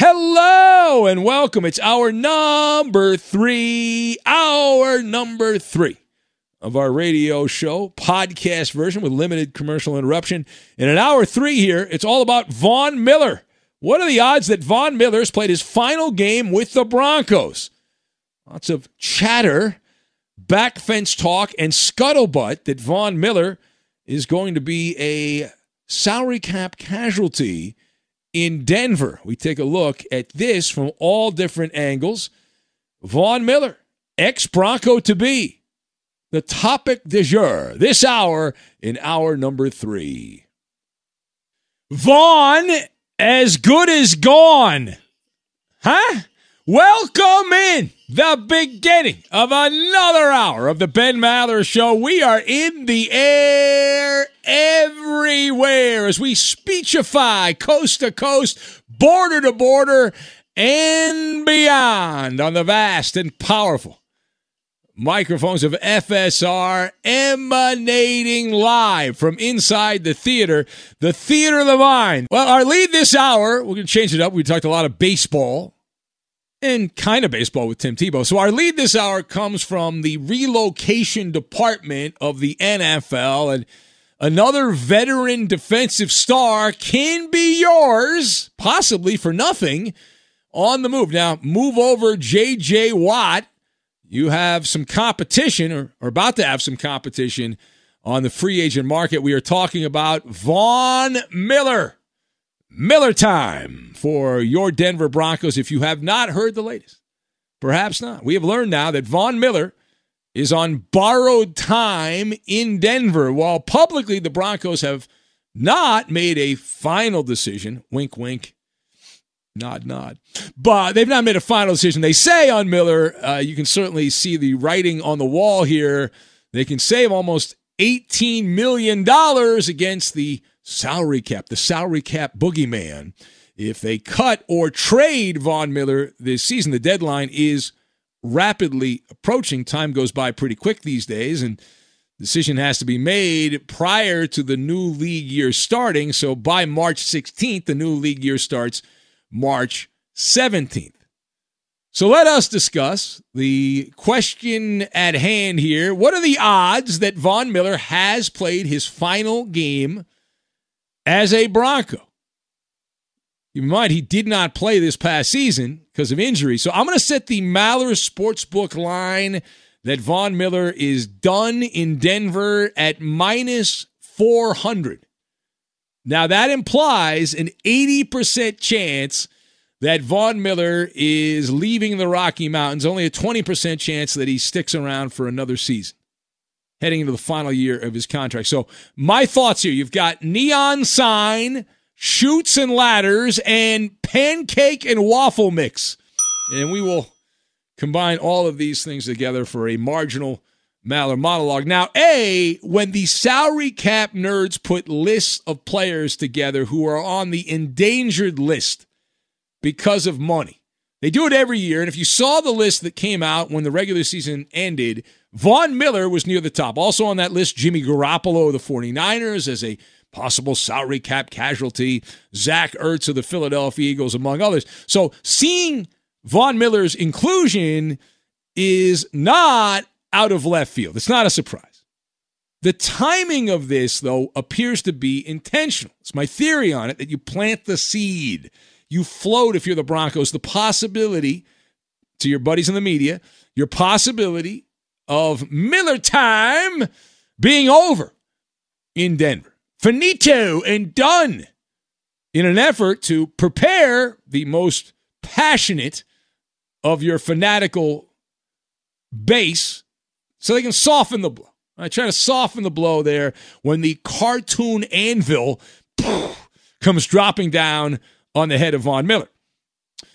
Hello and welcome. It's our number three, our number three of our radio show podcast version with limited commercial interruption. And in hour three here, it's all about Von Miller. What are the odds that Von has played his final game with the Broncos? Lots of chatter, back fence talk, and scuttlebutt that Von Miller is going to be a salary cap casualty in Denver. We take a look at this from all different angles. Von Miller, ex Bronco to be, the topic du jour this hour in hour number three. Von, as good as gone. Huh? Welcome in the beginning of another hour of the Ben Maller Show. We are in the air everywhere as we speechify coast to coast, border to border, and beyond on the vast and powerful microphones of FSR emanating live from inside the theater, the Theater of the Mind. Well, our lead this hour, we're going to change it up. We talked a lot of baseball and kind of baseball with Tim Tebow. So our lead this hour comes from the relocation department of the NFL and another veteran defensive star can be yours, possibly for nothing, on the move. Now, move over J.J. Watt. You have some competition, or, or about to have some competition on the free agent market. We are talking about Von Miller. Miller time for your Denver Broncos. If you have not heard the latest, perhaps not. We have learned now that Von Miller is on borrowed time in Denver, while publicly the Broncos have not made a final decision. Wink, wink. Nod, nod. But they've not made a final decision. They say on Miller, uh, you can certainly see the writing on the wall here. They can save almost $18 million against the salary cap, the salary cap boogeyman if they cut or trade Von Miller this season. The deadline is rapidly approaching. Time goes by pretty quick these days, and decision has to be made prior to the new league year starting. So by March 16th, the new league year starts March 17th. So let us discuss the question at hand here. What are the odds that Von Miller has played his final game as a Bronco? In mind, he did not play this past season because of injury. So I'm going to set the Maller Sportsbook line that Von Miller is done in Denver at minus 400. Now, that implies an 80% chance that Von Miller is leaving the Rocky Mountains, only a 20% chance that he sticks around for another season, heading into the final year of his contract. So, my thoughts here you've got neon sign, chutes and ladders, and pancake and waffle mix. And we will combine all of these things together for a marginal Maller monologue. Now, A, when the salary cap nerds put lists of players together who are on the endangered list because of money, they do it every year. And if you saw the list that came out when the regular season ended, Von Miller was near the top. Also on that list, Jimmy Garoppolo of the 49ers as a possible salary cap casualty, Zach Ertz of the Philadelphia Eagles, among others. So seeing Von Miller's inclusion is not out of left field. It's not a surprise. The timing of this, though, appears to be intentional. It's my theory on it that you plant the seed. You float, if you're the Broncos, the possibility to your buddies in the media, your possibility of Miller time being over in Denver. Finito and done in an effort to prepare the most passionate of your fanatical base so they can soften the blow. I try to soften the blow there when the cartoon anvil comes dropping down on the head of Von Miller.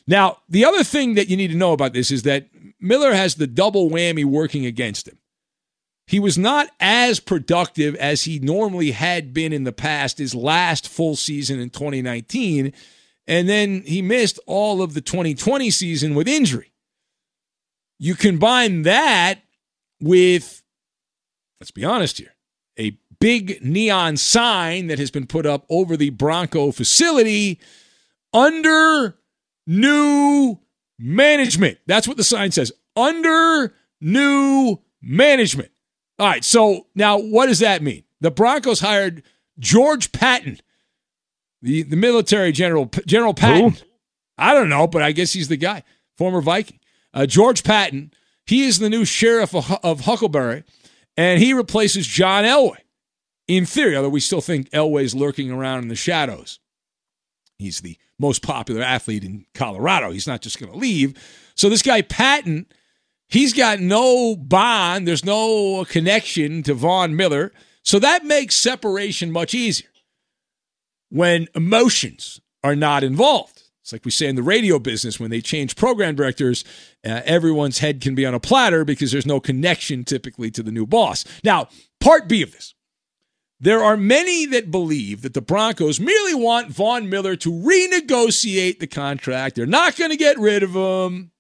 Now, the other thing that you need to know about this is that Miller has the double whammy working against him. He was not as productive as he normally had been in the past, his last full season in 2019. And then he missed all of the 2020 season with injury. You combine that with, let's be honest here, a big neon sign that has been put up over the Bronco facility under new management. That's what the sign says. Under new management. All right, so now what does that mean? The Broncos hired George Paton, the, the military general, General Patton. Who? I don't know, but I guess he's the guy, former Viking. Uh, George Paton he is the new sheriff of, of Huckleberry, and he replaces John Elway. In theory, although we still think Elway's lurking around in the shadows. He's the most popular athlete in Colorado. He's not just going to leave. So this guy Paton, he's got no bond. There's no connection to Von Miller. So that makes separation much easier when emotions are not involved. It's like we say in the radio business when they change program directors, uh, everyone's head can be on a platter because there's no connection typically to the new boss. Now, part B of this. There are many that believe that the Broncos merely want Von Miller to renegotiate the contract. They're not going to get rid of him.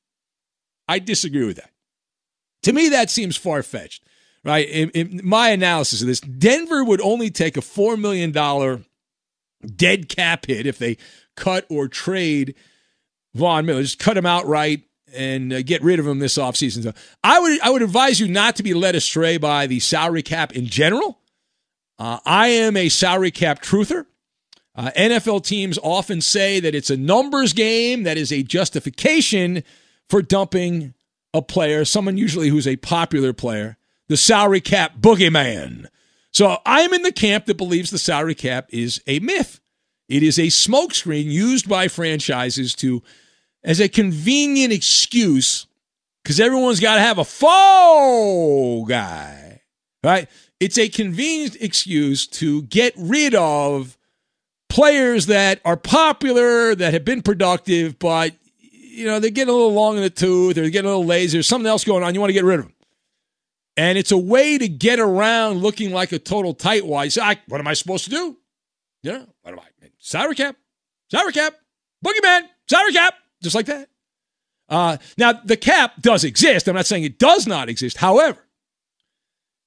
I disagree with that. To me, that seems far fetched, right? In, in my analysis of this, Denver would only take a $4 million dead cap hit if they cut or trade Von Miller. Just cut him outright and uh, get rid of him this offseason. So I would I would advise you not to be led astray by the salary cap in general. Uh, I am a salary cap truther. Uh, NFL teams often say that it's a numbers game that is a justification for dumping a player, someone usually who's a popular player, the salary cap boogeyman. So I'm in the camp that believes the salary cap is a myth. It is a smokescreen used by franchises to as a convenient excuse because everyone's got to have a faux guy, right? It's a convenient excuse to get rid of players that are popular, that have been productive, but you know they're getting a little long in the tooth, they're getting a little lazy, there's something else going on. You want to get rid of them, and it's a way to get around looking like a total tightwad. You say, "What am I supposed to do?" Yeah, what am I? Salary cap, salary cap. Boogeyman, salary cap, just like that. Uh, now, the cap does exist. I'm not saying it does not exist. However,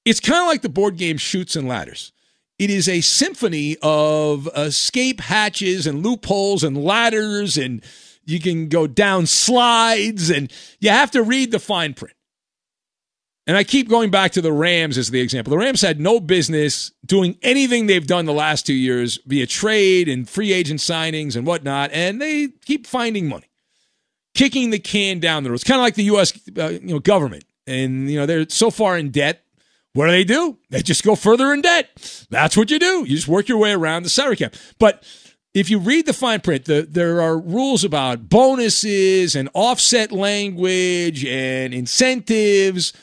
it's kind of like the board game Chutes and Ladders. It is a symphony of escape hatches and loopholes and ladders, and you can go down slides, and you have to read the fine print. And I keep going back to the Rams as the example. The Rams had no business doing anything they've done the last two years via trade and free agent signings and whatnot, and they keep finding money, kicking the can down the road. It's kind of like the U.S. Uh, you know government, and you know they're so far in debt. What do they do? They just go further in debt. That's what you do. You just work your way around the salary cap. But if you read the fine print, the, there are rules about bonuses and offset language and incentives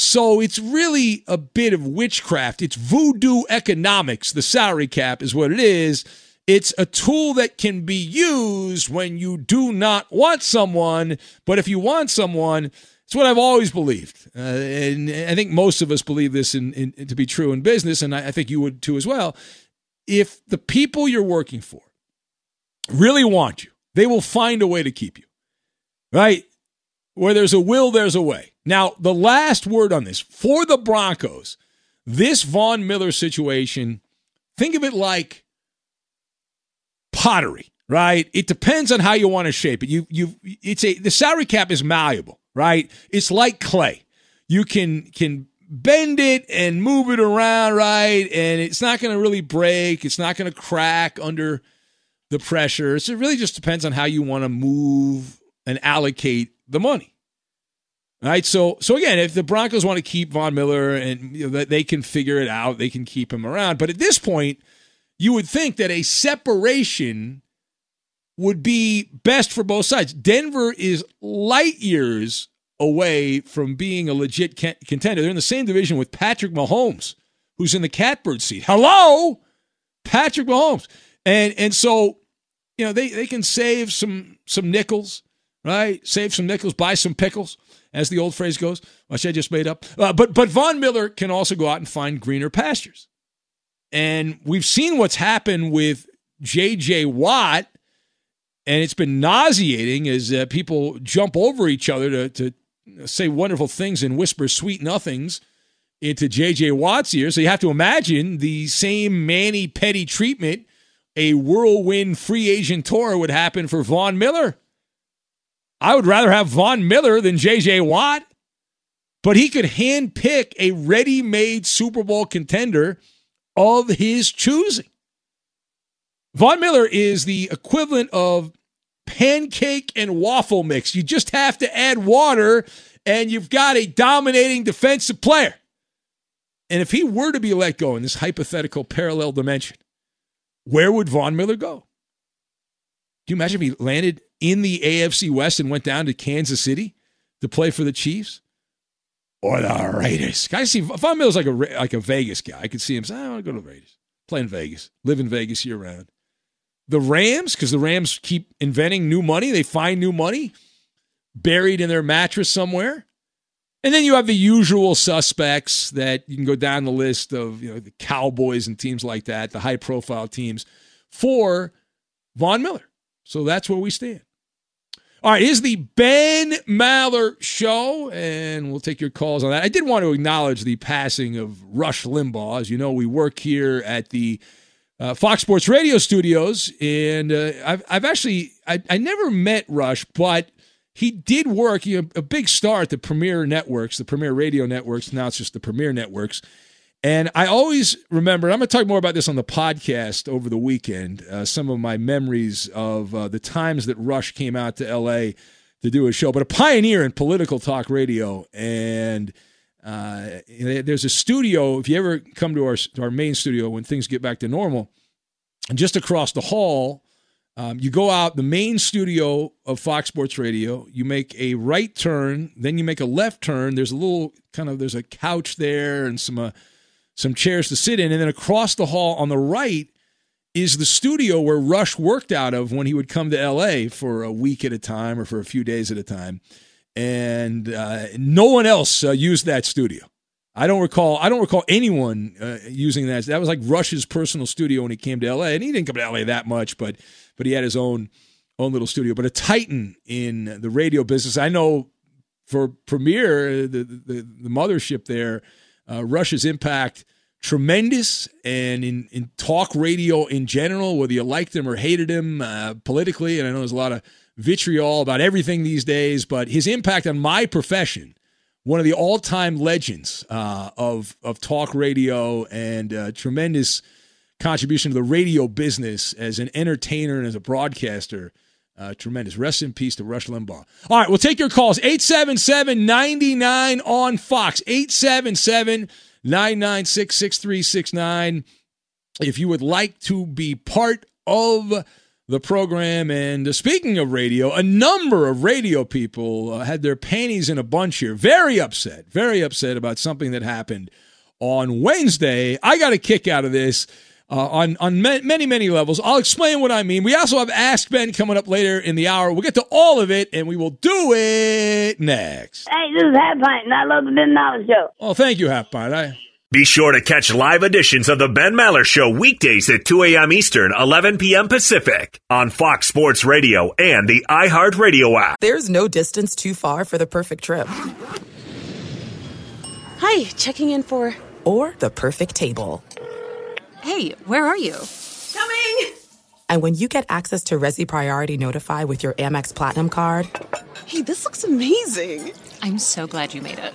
so it's really a bit of witchcraft. It's voodoo economics. The salary cap is what it is. It's a tool that can be used when you do not want someone, but if you want someone, it's what I've always believed. Uh, and I think most of us believe this in, in, to be true in business, and I, I think you would too as well. If the people you're working for really want you, they will find a way to keep you, right? Where there's a will, there's a way. Now, the last word on this for the Broncos, this Von Miller situation, think of it like pottery, right? It depends on how you want to shape it. You you it's a the salary cap is malleable, right? It's like clay. You can can bend it and move it around, right? And it's not going to really break. It's not going to crack under the pressure. So it really just depends on how you want to move and allocate the money. Right. So, so again, if the Broncos want to keep Von Miller and you know, they can figure it out, they can keep him around. But at this point, you would think that a separation would be best for both sides. Denver is light years away from being a legit contender. They're in the same division with Patrick Mahomes, who's in the catbird seat. Hello, Patrick Mahomes. And and so, you know, they, they can save some some nickels, right? Save some nickels, buy some pickles as the old phrase goes, which I just made up. Uh, but but Von Miller can also go out and find greener pastures, and we've seen what's happened with J.J. Watt, and it's been nauseating as uh, people jump over each other to to say wonderful things and whisper sweet nothings into J.J. Watt's ear. So you have to imagine the same mani-pedi treatment, a whirlwind free agent tour would happen for Von Miller. I would rather have Von Miller than J.J. Watt, but he could handpick a ready made Super Bowl contender of his choosing. Von Miller is the equivalent of pancake and waffle mix. You just have to add water, and you've got a dominating defensive player. And if he were to be let go in this hypothetical parallel dimension, where would Von Miller go? Do you imagine if he landed in the AFC West and went down to Kansas City to play for the Chiefs or the Raiders. I see Von Miller's like a like a Vegas guy. I could see him say, I want to go to the Raiders, play in Vegas, live in Vegas year round. The Rams, because the Rams keep inventing new money, they find new money buried in their mattress somewhere. And then you have the usual suspects that you can go down the list of, you know, the Cowboys and teams like that, the high profile teams for Von Miller. So that's where we stand. All right, here's the Ben Maller Show, and we'll take your calls on that. I did want to acknowledge the passing of Rush Limbaugh. As you know, we work here at the uh, Fox Sports Radio studios, and uh, I've, I've actually I, I never met Rush, but he did work. A big star at the Premiere Networks, the Premiere Radio Networks. Now it's just the Premiere Networks. And I always remember, I'm going to talk more about this on the podcast over the weekend, uh, some of my memories of uh, the times that Rush came out to LA to do a show, but a pioneer in political talk radio. And uh, there's a studio, if you ever come to our, to our main studio when things get back to normal, and just across the hall, um, you go out the main studio of Fox Sports Radio. You make a right turn, then you make a left turn. There's a little kind of there's a couch there and some uh, some chairs to sit in. And then across the hall on the right is the studio where Rush worked out of when he would come to LA for a week at a time or for a few days at a time. And uh, no one else uh, used that studio. I don't recall. I don't recall anyone uh, using that. That was like Rush's personal studio when he came to LA, and he didn't come to LA that much, but but he had his own own little studio, but a titan in the radio business. I know for Premiere, the the, the mothership there, uh, Rush's impact tremendous, and in in talk radio in general, whether you liked him or hated him uh, politically, and I know there's a lot of vitriol about everything these days, but his impact on my profession. One of the all-time legends uh, of of talk radio and uh, tremendous contribution to the radio business as an entertainer and as a broadcaster. Uh, tremendous. Rest in peace to Rush Limbaugh. All right, we'll take your calls. 877 99 on Fox. 877 996 6369. If you would like to be part of the program. And uh, speaking of radio, a number of radio people uh, had their panties in a bunch here. Very upset, very upset about something that happened on Wednesday. I got a kick out of this uh, on on many many levels. I'll explain what I mean. We also have Ask Ben coming up later in the hour. We'll get to all of it, and we will do it next. Hey, this is Half Pint, and I love the Ben Maller Show. Oh, thank you, Half Pint. I. Be sure to catch live editions of the Ben Maller Show weekdays at 2 a.m. Eastern, 11 p.m. Pacific on Fox Sports Radio and the iHeartRadio app. There's no distance too far for the perfect trip. Hi, checking in for. Or the perfect table. Hey, where are you? Coming! And when you get access to Resy Priority Notify with your Amex Platinum card. Hey, this looks amazing! I'm so glad you made it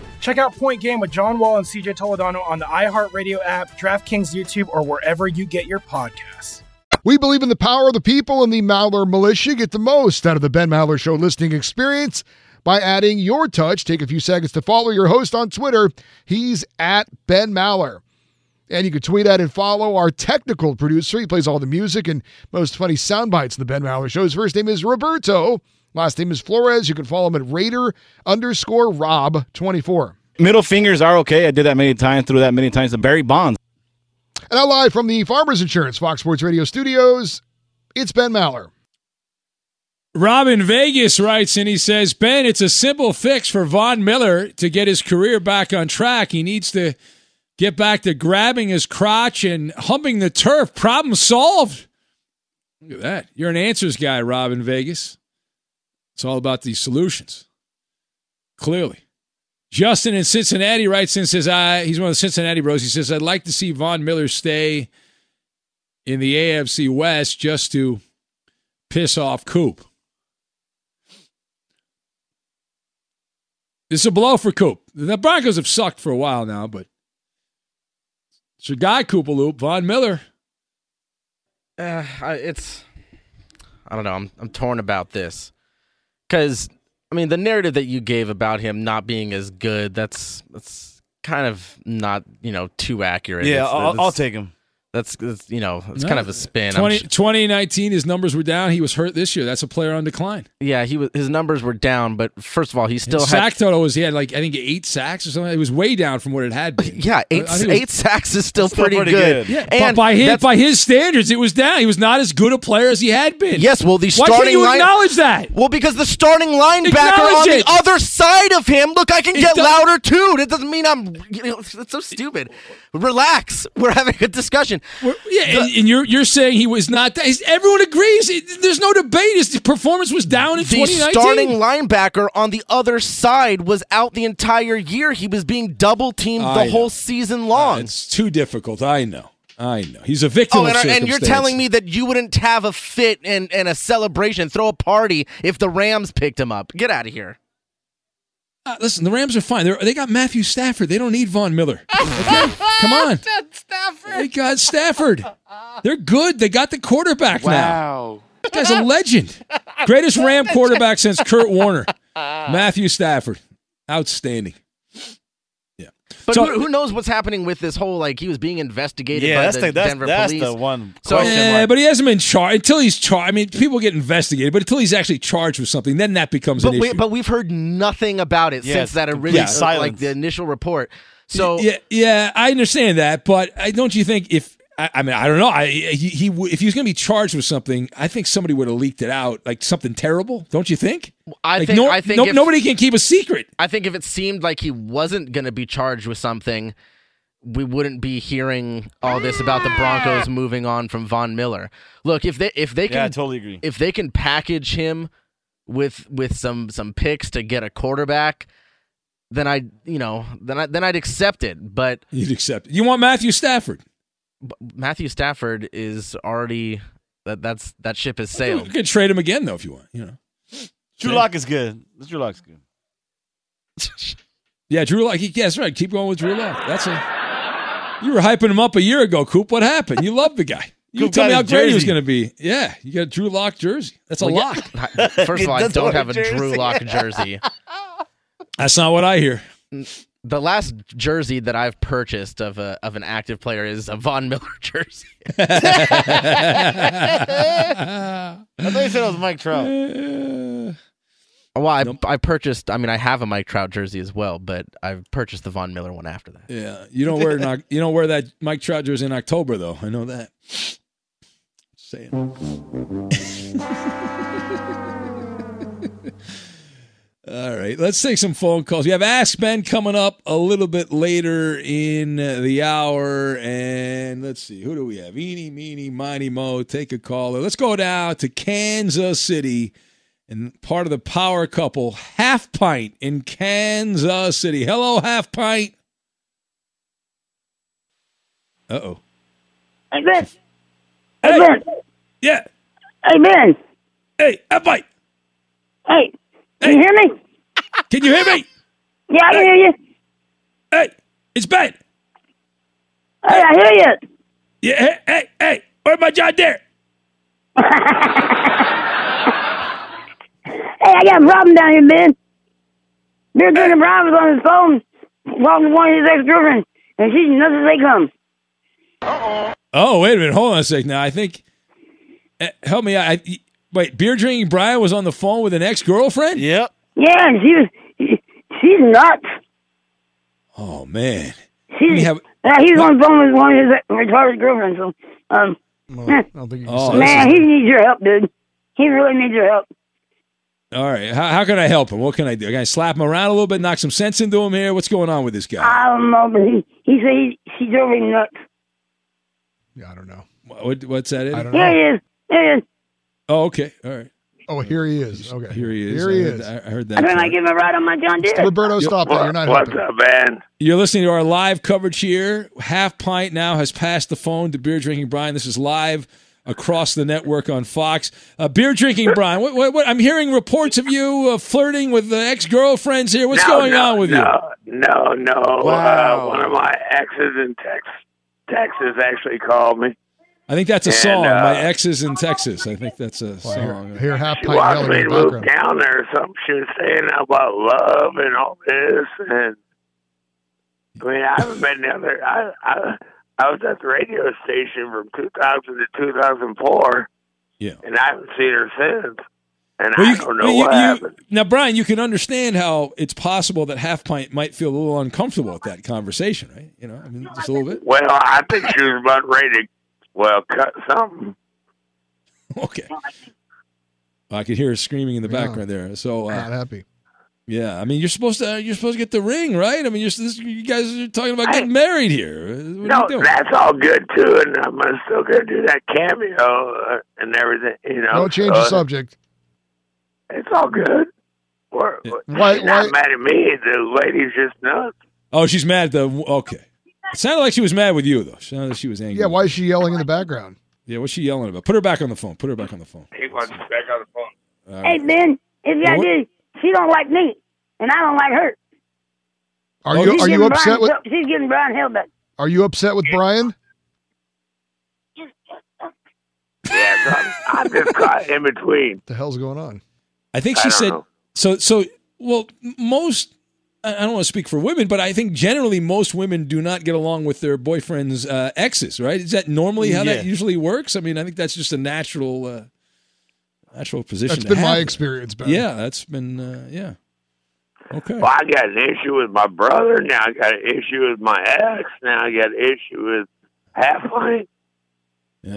Check out Point Game with John Wall and CJ Toledano on the iHeartRadio app, DraftKings YouTube, or wherever you get your podcasts. We believe in the power of the people and the Maller Militia. Get the most out of the Ben Maller Show listening experience by adding your touch. Take a few seconds to follow your host on Twitter. He's at Ben Maller. And you can tweet at and follow our technical producer. He plays all the music and most funny sound bites in the Ben Maller Show. His first name is Roberto. Last name is Flores. You can follow him at Raider underscore Rob 24. Middle fingers are okay. I did that many times, threw that many times to Barry Bonds. And now live from the Farmers Insurance Fox Sports Radio studios, it's Ben Maller. Rob in Vegas writes and he says, Ben, it's a simple fix for Von Miller to get his career back on track. He needs to get back to grabbing his crotch and humping the turf. Problem solved. Look at that. You're an answers guy, Rob in Vegas. It's all about these solutions. Clearly. Justin in Cincinnati writes and says, I, he's one of the Cincinnati bros. He says, I'd like to see Von Miller stay in the AFC West just to piss off Coop. This is a blow for Coop. The Broncos have sucked for a while now, but it's your guy, Koopaloop, Von Miller. Uh, it's, I don't know. I'm I'm torn about this because I mean the narrative that you gave about him not being as good. That's that's kind of not you know too accurate. Yeah, It's- I'll, it's- I'll take him. That's, that's you know it's No, kind of a spin. 20, sh- 2019, his numbers were down. He was hurt this year. That's a player on decline. yeah, he was his numbers were down, but first of all, he still His had sack total was he had like I think eight sacks or something. It was way down from what it had been. yeah eight I think it was- eight sacks is still, Still pretty, pretty good. good. Yeah, and but by his by his standards, it was down. He was not as good a player as he had been. Yes, well, the starting Why starting can't you line- acknowledge that? Well, because the starting linebacker on it. the other side of him. Look, I can It get does- louder too. That doesn't mean I'm. You know, it's so stupid. Relax. We're having a discussion. We're- yeah, and, and you're you're saying he was not. That. Everyone agrees. It- there's no debate. His performance was down in The 2019. starting linebacker on the other side was out the entire year. He was being double teamed I the whole season long. Uh, it's too difficult. I know. I know. He's a victim Oh, and, and you're telling me that you wouldn't have a fit and, and a celebration, throw a party if the Rams picked him up? Get out of here. Uh, listen, the Rams are fine. They're, they got Matthew Stafford. They don't need Von Miller. Okay? Come on. Stafford. They got Stafford. They're good. They got the quarterback now. Wow. This guy's a legend. Greatest Ram quarterback since Kurt Warner. Matthew Stafford. Outstanding. Yeah. But So- who, who knows what's happening with this whole like he was being investigated Yeah, by that's the, the, that's, Denver that's police. the one So- Yeah, mark. but he hasn't been charged until he's charged. I mean, people get investigated, but until he's actually charged with something, then that becomes But an we, issue. but we've heard nothing about it Yeah, since that complete original like the initial report. So yeah, yeah, I understand that, but I don't you think if I, I mean I don't know, I he, he if he was going to be charged with something, I think somebody would have leaked it out, like something terrible. Don't you think? I Like, think no- I think no- if, nobody can keep a secret. I think if it seemed like he wasn't going to be charged with something, we wouldn't be hearing all this about the Broncos moving on from Von Miller. Look, if they if they can yeah, I totally agree. if they can package him with with some some picks to get a quarterback, then I you know then I then I'd accept it. But You'd accept. it. You want Matthew Stafford? Matthew Stafford is already that that's that ship has sailed. You sailed. could trade him again though if you want. You know. Drew Lock is good. This Drew Lock's good. Yeah, Drew Lock. Yeah, that's right. Keep going with Drew Lock. That's a. You were hyping him up a year ago, Coop. What happened? You love the guy. You Coop tell me how his great he was going to be. Yeah, you got a Drew Lock jersey. That's a Well, yeah. lock. First of all, I don't have a jersey. Drew Lock jersey. That's not what I hear. The last jersey that I've purchased of a of an active player is a Von Miller jersey. I thought you said it was Mike Trout. Oh, well, I, I purchased. I mean, I have a Mike Trout jersey as well, but I've purchased the Von Miller one after that. Yeah, you don't wear an, you don't wear that Mike Trout jersey in October though. I know that. Just saying. All right, let's take some phone calls. We have Ask Ben coming up a little bit later in the hour, and let's see who do we have? Eeny, meeny, miny, mo. Take a caller. Let's go down to Kansas City, and part of the power couple, Half Pint in Kansas City. Hello, Half Pint. Uh oh. Hey, Ben. Hey, Hey, Ben. Yeah. Hey, Ben. Hey, Half Pint. Hey. Can you hear me? Can you hear me? Yeah, I can hear you. Hey, it's Ben. Hey, I hear you. Yeah, hey, hey, hey, where's my John Deere? Hey, I got a problem down here, Ben. Beer drinking Brian was on his phone talking to one of his ex girlfriends, and she's nuts as they come. Oh, wait a minute. Hold on a sec. Now, I think. eh, help me out. I, wait, beer drinking Brian was on the phone with an ex girlfriend? Yep. Yeah, and she was. She's nuts. Oh, man. She's, have- yeah, he was on the phone with one of his retarded girlfriends. So, um, I don't think you can Oh, say man, he needs your help, dude. He really needs your help. All right. How, how can I help him? What can I do? Can I slap him around a little bit, knock some sense into him here? What's going on with this guy? I don't know, but he he said he, she drove him nuts. Yeah, I don't know. What, what's that? Eddie? I don't Here know. he is. Here he is. Oh, okay. All right. Oh, here he is. Okay. Here he is. Here he I heard, is. I heard that. don't part. like give him a ride on my John Deere. Roberto, stop that. You're not What's helping. man? You're listening to our live coverage here. Half Pint now has passed the phone to Beer Drinking Brian. This is live across the network on Fox. Uh, beer Drinking Brian, what, what, what, I'm hearing reports of you uh, flirting with uh, ex girlfriends here. What's No, going no, on with you? no, No, no. Wow. Uh, one of my exes in Tex- Texas actually called me. You? I think that's a And, song. uh, My is in Texas. I think that's a song. Here, half She pint wants yelling me in to the move background. down there or something. She was saying about love and all this. And I mean, I haven't been down there. I, I, I was at the radio station from 2000 to 2004. Yeah. And I haven't seen her since. And Well, I you- don't know well, you- what you- happened. now, Brian, you can understand how it's possible that Half Pint might feel a little uncomfortable with that conversation, right? You know, I mean, just a little bit. Well, I think she was about ready to, well, cut something. Okay. I could hear her screaming in the Yeah. background there. So, uh, Not happy. yeah, I mean, you're supposed to you're supposed to get the ring, right? I mean, you're this, you guys are talking about getting married here. What are No, you doing? that's all good too, and I'm still gonna do that cameo uh, and everything. You know, Don't change so the subject. It's all good. We're, Why- she's not mad at me. The lady's just nuts. Oh, she's mad at the okay. It sounded like she was mad with you though. Sounded like she was angry. Yeah, why is she yelling in the background? Yeah, what's she yelling about? Put her back on the phone. Put her back on the phone. He wants back on the phone. All Hey, right. Ben, if you What? do, she don't like me, and I don't like her. Are Oh, you She's are you upset Brian, with She's giving Brian hell back. Are you upset with Brian? Yeah, so I'm, I'm just caught in between. What the hell's going on? I think I she don't said know. so. So well, most. I I don't want to speak for women, but I think generally most women do not get along with their boyfriend's uh, exes. Right? Is that normally how Yeah. that usually works? I mean, I think that's just a natural, uh, natural position. That's to been my experience, Ben. Yeah, that's been uh, yeah. Okay. Well, I got an issue with my brother. Now I got an issue with my ex. Now I got an issue with half pint. Yeah.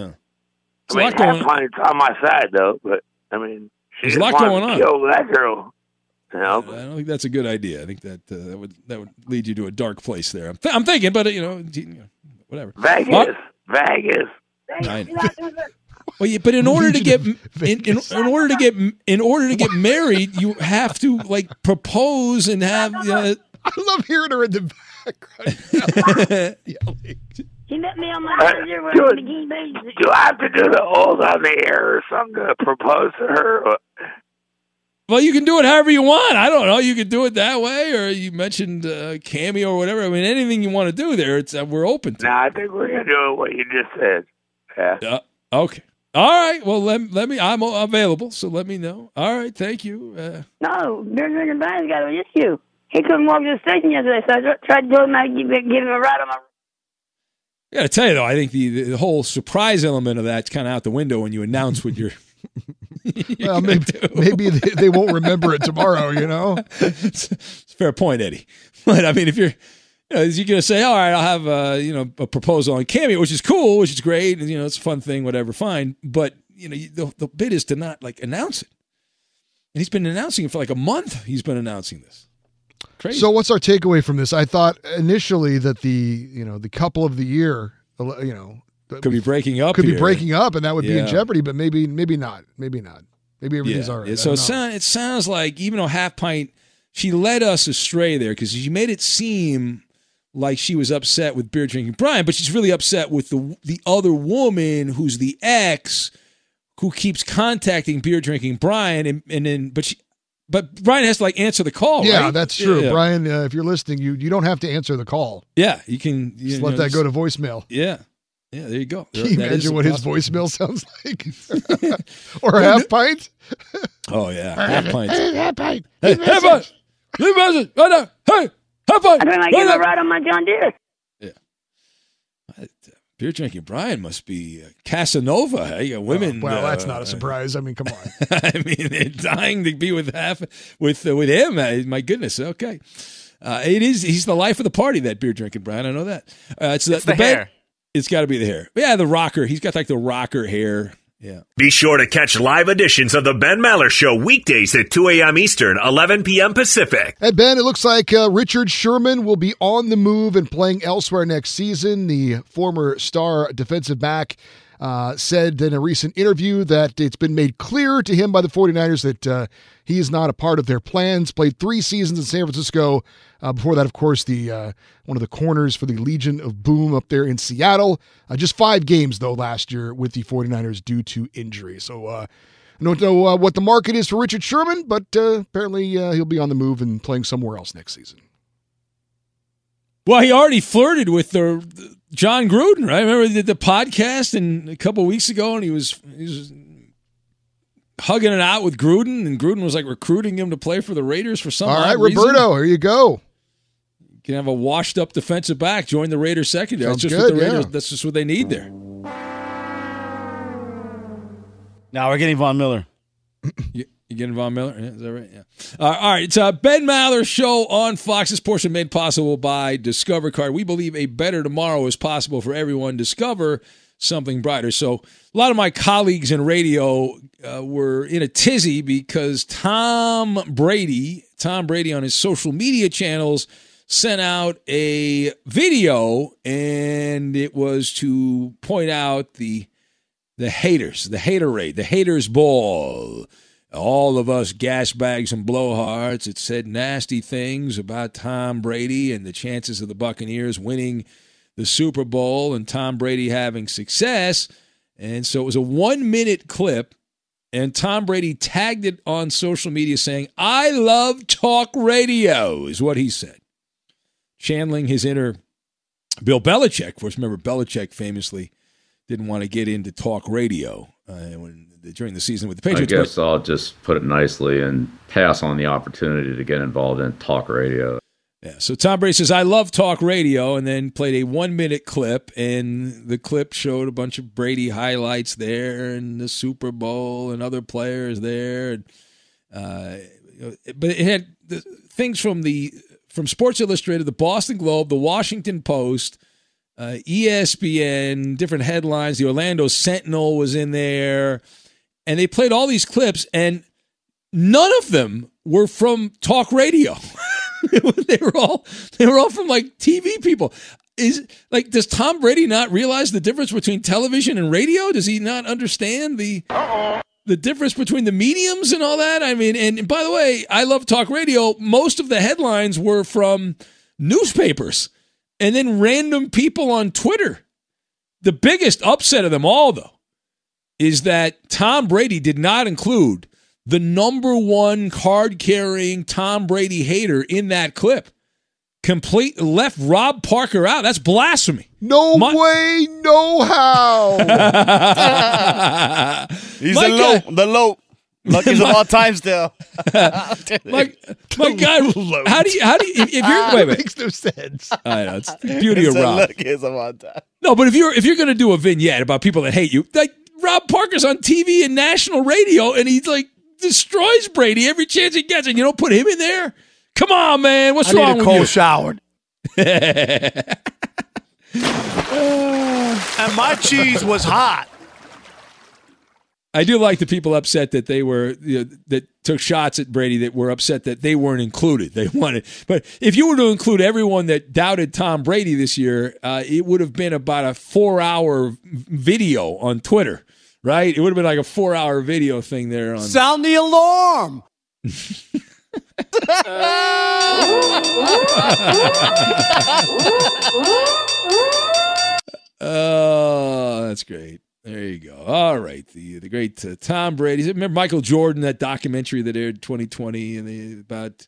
I mean, lot going- half pint's on my side though, but I mean, she There's a lot going to on. Kill that girl. You know, I don't think that's a good idea. I think that uh, that would that would lead you to a dark place there. I'm, th- I'm thinking, but uh, you know, whatever. Vegas, Uh, Vegas. Well, yeah, but in order to get in, in, in order to get in order to get married, you have to like propose and have. Uh, I love hearing her in the background. He met me on my Uh, New with do a it. Do I have to do the old on the air or something to propose to her? Well, you can do it however you want. I don't know. You could do it that way, or you mentioned uh, cameo or whatever. I mean, anything you want to do there, it's uh, we're open to. No, I think we're gonna do what you just said. Yeah. Uh, okay. All right. Well, let, let me. I'm available, so let me know. All right. Thank you. Uh, No, beer drinking Brian's got an issue. He couldn't walk to the station yesterday, so I tried to tell him I'd give, give him a ride on my. I got to tell you though, I think the, the whole surprise element of that's kind of out the window when you announce what you're. Well, maybe, maybe they, they won't remember it tomorrow. You know. it's, it's a fair point, Eddie. But I mean, if you're, you know, you're going to say, all right, I'll have uh, you know a proposal on Cameo, which is cool, which is great, and you know it's a fun thing, whatever, fine. But you know, the the bit is to not like announce it. And he's been announcing it for like a month. He's been announcing this. Crazy. So what's our takeaway from this? I thought initially that the you know the couple of the year, you know, could be breaking up. could be breaking up, and that would be in jeopardy. But maybe maybe not. Maybe not. Maybe everything's yeah. all right. Yeah, so it, sound, it sounds like even though half pint, she led us astray there because she made it seem like she was upset with beer drinking Brian, but she's really upset with the the other woman who's the ex who keeps contacting beer drinking Brian, and, and then but she. But Brian has to like answer the call. yeah, right? that's true, Yeah. Brian. Uh, if you're listening, you you don't have to answer the call. Yeah, you can you Just know, let that go to voicemail. Yeah, yeah. There you go. Can you That is imagine what his voicemail sounds like? or a half pint? Oh yeah, half pint. half pint. Hey, half pint. You message. Right now. Hey, high five. I think I Right give a ride on my John Deere. Yeah. Beer drinking Brian must be uh, Casanova. Hey, uh, women. well, that's uh, not a surprise. I mean, come on. I mean, they're dying to be with half with uh, with him. Uh, my goodness. Okay, uh, it is. He's the life of the party. That beer drinking Brian. I know that. Uh, it's, It's the bed- hair. It's got to be the hair. Yeah, the rocker. He's got like the rocker hair. Yeah. Be sure to catch live editions of the Ben Maller Show weekdays at 2 a.m. Eastern, 11 p.m. Pacific. Hey, Ben, it looks like uh, Richard Sherman will be on the move and playing elsewhere next season. The former star defensive back uh, said in a recent interview that it's been made clear to him by the 49ers that uh, he is not a part of their plans. Played three seasons in San Francisco. Uh, before that, of course, the uh, one of the corners for the Legion of Boom up there in Seattle. Uh, just five games, though, last year with the 49ers due to injury. So, uh, I don't know uh, what the market is for Richard Sherman, but uh, apparently uh, he'll be on the move and playing somewhere else next season. Well, he already flirted with the, the Jon Gruden, right? Remember the, the podcast and a couple weeks ago, and he was he was hugging it out with Gruden, and Gruden was like recruiting him to play for the Raiders for some. All right, odd reason. Roberto, here you go. You can have a washed up defensive back join the Raiders secondary. Sounds that's just what the Raiders. yeah. That's just what they need there. Now we're getting Von Miller. You, getting Von Miller? Yeah, is that right? Yeah. Uh, all right. It's a Ben Maller show on Fox. This portion made possible by Discover Card. We believe a better tomorrow is possible for everyone. Discover something brighter. So a lot of my colleagues in radio uh, were in a tizzy because Tom Brady, Tom Brady on his social media channels sent out a video and it was to point out the the haters, the haterade, the haters ball. All of us gas bags and blowhards. It said nasty things about Tom Brady and the chances of the Buccaneers winning the Super Bowl and Tom Brady having success. And so it was a one minute clip. And Tom Brady tagged it on social media saying, I love talk radio, is what he said. Channeling his inner Bill Belichick. Of course, remember, Belichick famously didn't want to get into talk radio uh, when during the season with the Patriots. I guess I'll just put it nicely and pass on the opportunity to get involved in talk radio. Yeah. So Tom Brady says, I love talk radio, and then played a one minute clip, and the clip showed a bunch of Brady highlights there, and the Super Bowl, and other players there. And, uh, but it had the things from the from Sports Illustrated, the Boston Globe, the Washington Post, uh, ESPN, different headlines. The Orlando Sentinel was in there, and they played all these clips, and none of them were from talk radio. they were all they were all from like TV people. Is like does Tom Brady not realize the difference between television and radio? Does he not understand the the difference between the mediums and all that? I mean, and by the way, I love talk radio. Most of the headlines were from newspapers and then random people on Twitter. The biggest upset of them all, though, is that Tom Brady did not include the number one card carrying Tom Brady hater in that clip. Complete left Rob Parker out. That's blasphemy. No My- way, no how. He's My the low, God. the low. Luckiest of all time still. my, my God, how do you how do you if, if you're ah, wait wait makes no sense. I know it's the beauty It's of the Rob. luckiest of all time. No, but if you're if you're gonna do a vignette about people that hate you, like Rob Parker's on TV and national radio, and he like destroys Brady every chance he gets, and you don't put him in there. Come on, man, what's I need wrong a with cold you? shower. Uh, And my cheese was hot. I do like the people upset that they were you know, that took shots at Brady that were upset that they weren't included. They wanted, but if you were to include everyone that doubted Tom Brady this year, uh, it would have been about a four-hour video on Twitter, right? It would have been like a four-hour video thing there on. Sound the alarm. Oh, that's great. There you go. All right, the the great uh, Tom Brady. Remember Michael Jordan that documentary that aired 2020 and the, about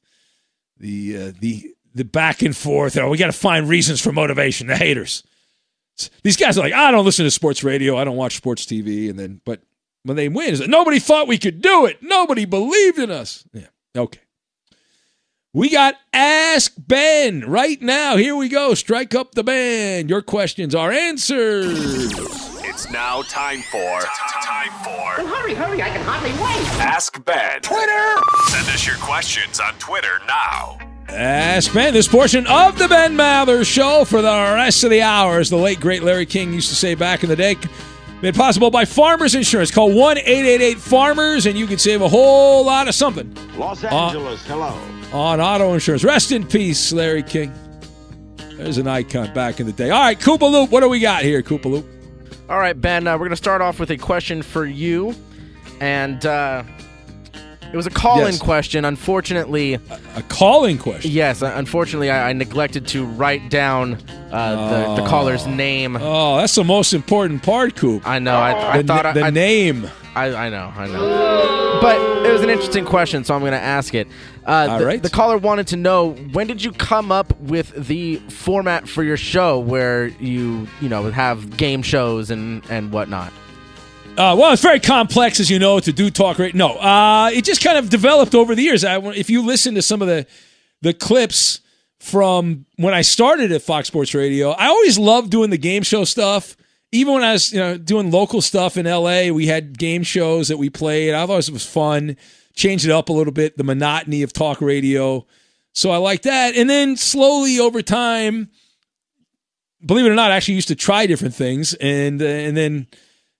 the uh, the the back and forth. Oh, we got to find reasons for motivation. The haters. These guys are like, I don't listen to sports radio. I don't watch sports TV. And then, but when they win, it's like, nobody thought we could do it. Nobody believed in us. Yeah. Okay. We got Ask Ben right now. Here we go. Strike up the band. Your questions are answers. It's now time for time for Well, hurry, hurry, I can hardly wait. Ask Ben. Twitter. Send us your questions on Twitter now. Ask Ben. This portion of the Ben Maller Show for the rest of the hours. The late, great Larry King used to say back in the day. Made possible by Farmers Insurance. Call 1 888 Farmers and you can save a whole lot of something. Los Uh, Angeles, hello. on auto insurance. Rest in peace, Larry King. There's an icon back in the day. All right, Koopa Loop, what do we got here, Koopa Loop? All right, Ben, uh, we're going to start off with a question for you. And uh, it was a call in Yes. question. Unfortunately, a call in question? Yes, uh, unfortunately, I, I neglected to write down uh, the, the caller's name. Oh, that's the most important part, Coop. I know. I, I the, thought na- the I, name. I, I know. I know. But it was an interesting question, so I'm going to ask it. Uh, All the, right. the caller wanted to know when did you come up with the format for your show, where you you know have game shows and and whatnot. Uh, well, it's very complex, as you know, to do talk radio. No, uh, it just kind of developed over the years. I, if you listen to some of the the clips from when I started at Fox Sports Radio, I always loved doing the game show stuff. Even when I was, you know, doing local stuff in LA, we had game shows that we played. I thought it was fun. Changed it up a little bit, the monotony of talk radio. So I like that. And then slowly over time, believe it or not, I actually used to try different things, and uh, and then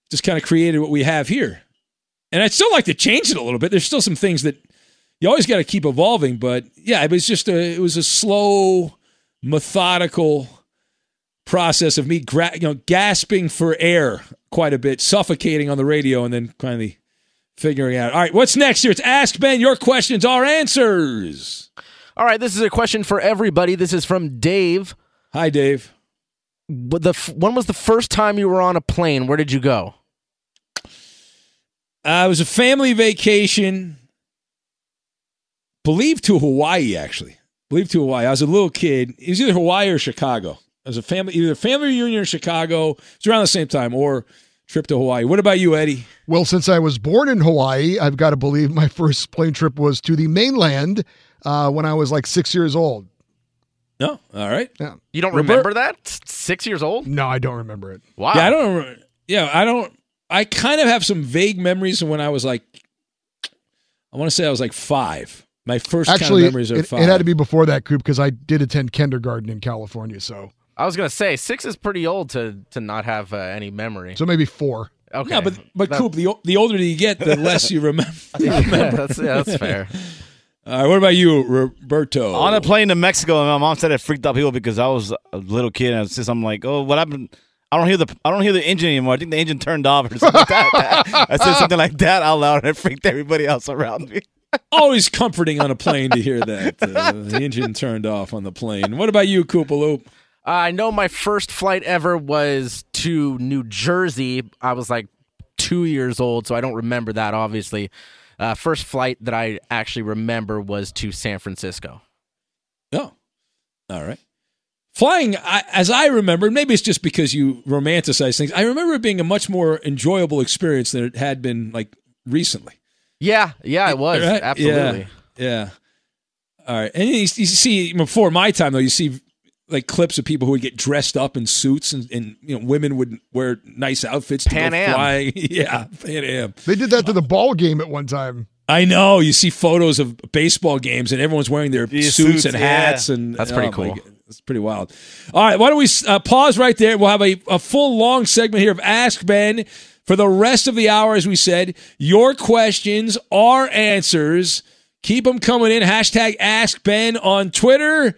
just kind of created what we have here. And I'd still like to change it a little bit. There's still some things that you always got to keep evolving, but yeah, it was just a it was a slow, methodical process of me gra- you know gasping for air quite a bit, suffocating on the radio, and then finally figuring out. All right, what's next here? It's Ask Ben. Your questions, our answers. All right, this is a question for everybody. This is from Dave. Hi, Dave. What the when was the first time you were on a plane? Where did you go? Uh, it was a family vacation, believe to Hawaii, actually. Believe to Hawaii. I was a little kid. It was either Hawaii or Chicago. It was a family, either family reunion in Chicago. It was around the same time, or trip to Hawaii. What about you, Eddie? Well, since I was born in Hawaii, I've got to believe my first plane trip was to the mainland uh, when I was like six years old. No, all right. Yeah. You don't Robert? remember that? S- Six years old? No, I don't remember it. Wow. Yeah, I don't. remember- Yeah, I don't. I kind of have some vague memories of when I was like, I want to say I was like five. My first Actually, kind of memories are it, five. it had to be before that, Coop, because I did attend kindergarten in California. So, I was gonna say six is pretty old to to not have uh, any memory. so maybe four. Okay, No, but but That- Coop, the o- the older you get, the less you remember. Yeah, that's- yeah, that's fair. All right, what about you, Roberto? On a plane to Mexico, and my mom said it freaked out people because I was a little kid, and since I'm like, oh, what happened? I don't hear the I don't hear the engine anymore. I think the engine turned off or something like that. I said something like that out loud, and it freaked everybody else around me. Always comforting on a plane to hear that uh, the engine turned off on the plane. What about you, Koopa Loop? Uh, I know my first flight ever was to New Jersey. I was like two years old, so I don't remember that. Obviously, uh, first flight that I actually remember was to San Francisco. Oh, all right. Flying, I, as I remember, maybe it's just because you romanticize things. I remember it being a much more enjoyable experience than it had been like recently. Yeah, yeah, it was Right? absolutely. Yeah. yeah. All right. And you, you see, before my time, though, you see like clips of people who would get dressed up in suits and, and you know, women would wear nice outfits to Pan go Am. flying. yeah, Pan Am. They did that to the ball game at one time. I know. You see photos of baseball games and everyone's wearing their Yeah, suits, suits, and yeah. hats. and That's pretty oh cool. God, That's pretty wild. All right. Why don't we uh, pause right there? We'll have a, a full long segment here of Ask Ben for the rest of the hour, as we said. Your questions, our answers. Keep them coming in. Hashtag Ask Ben on Twitter.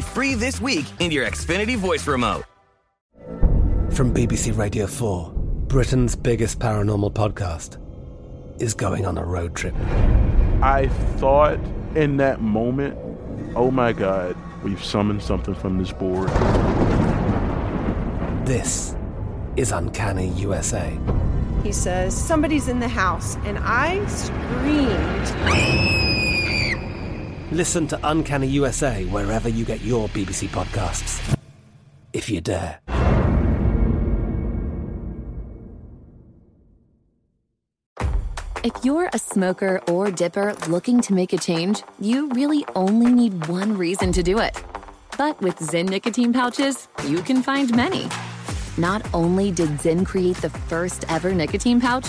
free this week in your Xfinity voice remote. From BBC Radio 4, Britain's biggest paranormal podcast is going on a road trip. I thought in that moment, oh my God, we've summoned something from this board. This is Uncanny USA. He says, Somebody's in the house, and I screamed. Listen to Uncanny USA wherever you get your BBC podcasts, if you dare. If you're a smoker or dipper looking to make a change, you really only need one reason to do it. But with Zyn nicotine pouches, you can find many. Not only did Zyn create the first ever nicotine pouch,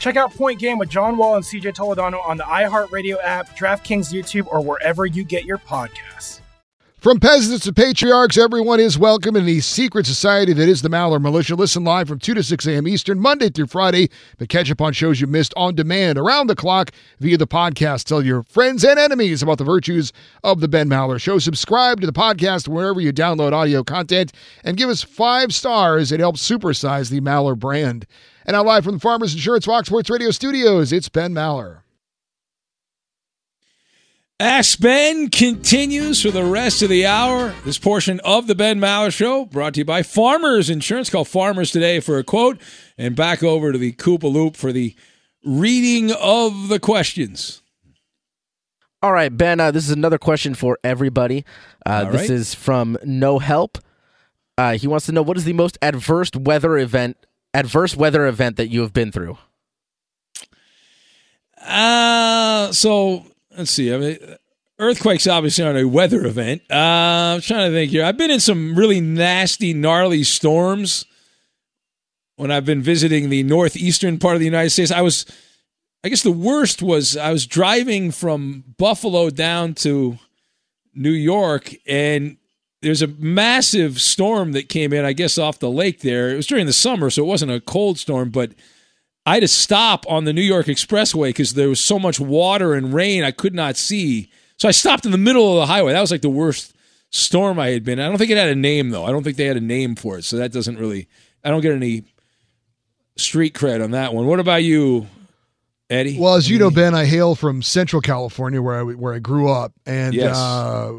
Check out Point Game with John Wall and CJ Toledano on the iHeartRadio app, DraftKings YouTube, or wherever you get your podcasts. From peasants to patriarchs, everyone is welcome in the secret society that is the Maller Militia. Listen live from 2 to 6 a.m. Eastern, Monday through Friday, but catch up on shows you missed on demand around the clock via the podcast. Tell your friends and enemies about the virtues of the Ben Maller Show. Subscribe to the podcast wherever you download audio content and give us five stars. It helps supersize the Maller brand. And now, live from the Farmers Insurance Fox Sports Radio studios, it's Ben Maller. Ask Ben continues for the rest of the hour. This portion of the Ben Maller Show brought to you by Farmers Insurance. Call Farmers today for a quote and back over to the Koopa Loop for the reading of the questions. All right, Ben, uh, this is another question for everybody. Uh, All this right. is from No Help. Uh, he wants to know what is the most adverse weather event adverse weather event that you have been through? Uh, so let's see. I mean, earthquakes obviously aren't a weather event. Uh, I'm trying to think here. I've been in some really nasty, gnarly storms when I've been visiting the northeastern part of the United States. I was, I guess the worst was I was driving from Buffalo down to New York and there's a massive storm that came in, I guess, off the lake there. It was during the summer, so it wasn't a cold storm, but I had to stop on the New York Expressway because there was so much water and rain I could not see. So I stopped in the middle of the highway. That was like the worst storm I had been. I don't think it had a name though. I don't think they had a name for it. So that doesn't really. I don't get any street cred on that one. What about you, Eddie? Well, as you know, Ben, I hail from Central California, where I where I grew up, and Yes. uh,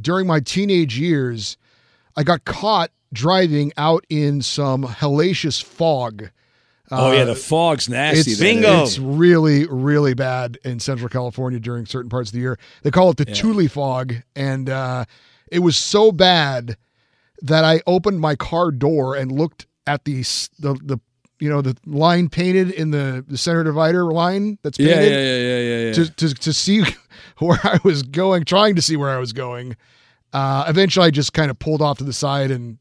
during my teenage years, I got caught driving out in some hellacious fog. Oh, yeah, Uh, the fog's nasty. It's, there. it's really, really bad in Central California during certain parts of the year. They call it the Yeah. Tule fog, and uh, it was so bad that I opened my car door and looked at the the, the you know the line painted in the, the center divider line that's painted yeah, yeah, yeah, yeah, yeah. to, to to see where I was going, trying to see where I was going. Uh, eventually, I just kind of pulled off to the side and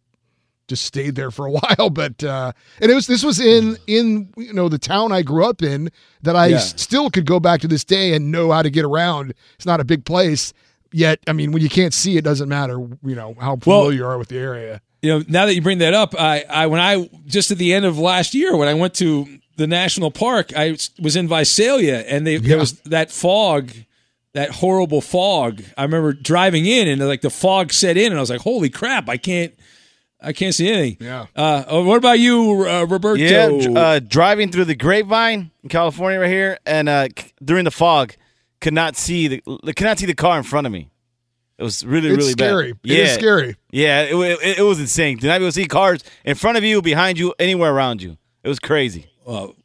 just stayed there for a while. But uh, and it was this was in in you know the town I grew up in that I Yeah. still could go back to this day and know how to get around. It's not a big place. Yet, I mean, when you can't see, it doesn't matter. You know how Well- familiar you are with the area. You know, now that you bring that up, I, I when I just at the end of last year when I went to the national park, I was in Visalia, and they, there was that fog, that horrible fog. I remember driving in, and like the fog set in, and I was like, "Holy crap! I can't, I can't see anything." Yeah. Uh, oh, what about you, uh, Roberto? Yeah, uh, driving through the grapevine in California right here, and uh, during the fog, could not see the could not see the car in front of me. It was really It's really scary. bad. It is scary. Yeah, it, it, it was insane. To not be able to see cars in front of you, behind you, anywhere around you. It was crazy. Well,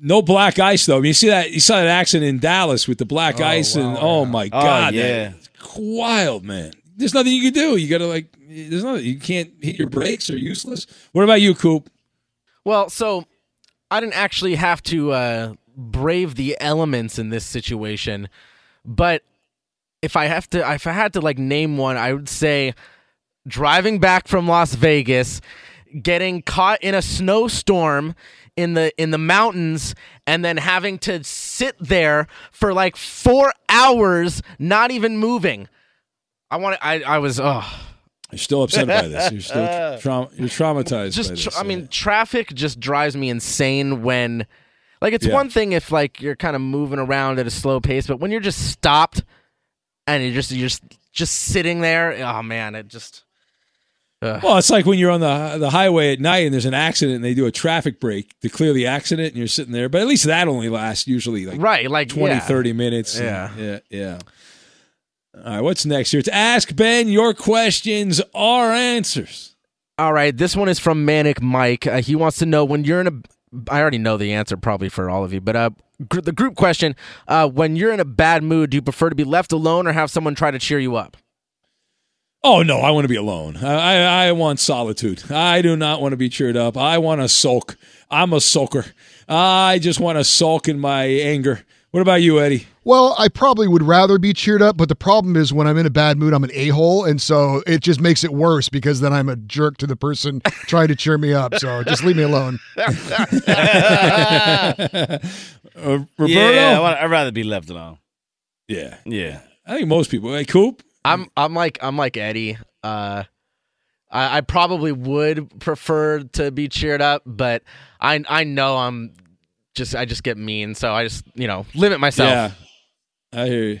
no black ice though. I mean, you see that you saw that accident in Dallas with the black ice, and oh my Oh, god, yeah. that's wild, man. There's nothing you can do. You gotta like, there's nothing. You can't hit your brakes. Are useless. What about you, Coop? Well, so I didn't actually have to uh, brave the elements in this situation, but if I have to, if I had to like name one, I would say driving back from Las Vegas, getting caught in a snowstorm in the in the mountains, and then having to sit there for like four hours, not even moving. I want. I I was. Oh. You're still upset by this. You're still traum- you're traumatized. just this. I mean, traffic just drives me insane when like it's Yeah. one thing if like you're kind of moving around at a slow pace, but when you're just stopped and you're just you're just just sitting there, oh man, it just. Well, it's like when you're on the the highway at night and there's an accident and they do a traffic break to clear the accident and you're sitting there. But at least that only lasts usually like Right, like, 20, yeah. 30 minutes. and- Yeah. yeah, yeah. All right, what's next here? It's Ask Ben. Your questions are answers. All right, this one is from Manic Mike. Uh, he wants to know when you're in a. I already know the answer probably for all of you, but uh, gr- the group question: uh, When you're in a bad mood, do you prefer to be left alone or have someone try to cheer you up? Oh no, I want to be alone. I, I I want solitude. I do not want to be cheered up. I want to sulk. I'm a sulker. I just want to sulk in my anger. What about you, Eddie? Well, I probably would rather be cheered up, but the problem is when I'm in a bad mood, I'm an a hole, and so it just makes it worse because then I'm a jerk to the person trying to cheer me up. So just leave me alone. Uh, Roberto? Yeah, I want, I'd rather be left alone. Yeah. Yeah. I think most people. Hey, Coop. I'm I'm like I'm like Eddie. Uh, I, I probably would prefer to be cheered up, but I I know I'm just I just get mean, so I just you know limit myself. Yeah, I hear you.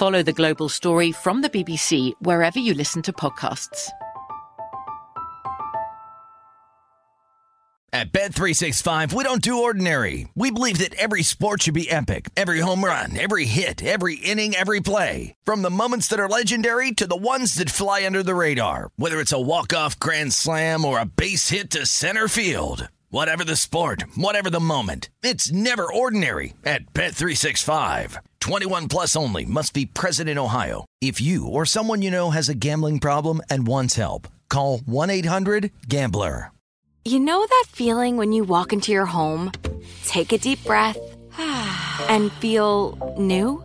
Follow the global story from the BBC wherever you listen to podcasts. At Bet365, we don't do ordinary. We believe that every sport should be epic. Every home run, every hit, every inning, every play. From the moments that are legendary to the ones that fly under the radar. Whether it's a walk-off grand slam or a base hit to center field. Whatever the sport, whatever the moment. It's never ordinary at Bet365. 21 plus only must be present in Ohio. If you or someone you know has a gambling problem and wants help, call 1-800-GAMBLER. You know that feeling when you walk into your home, take a deep breath, and feel new?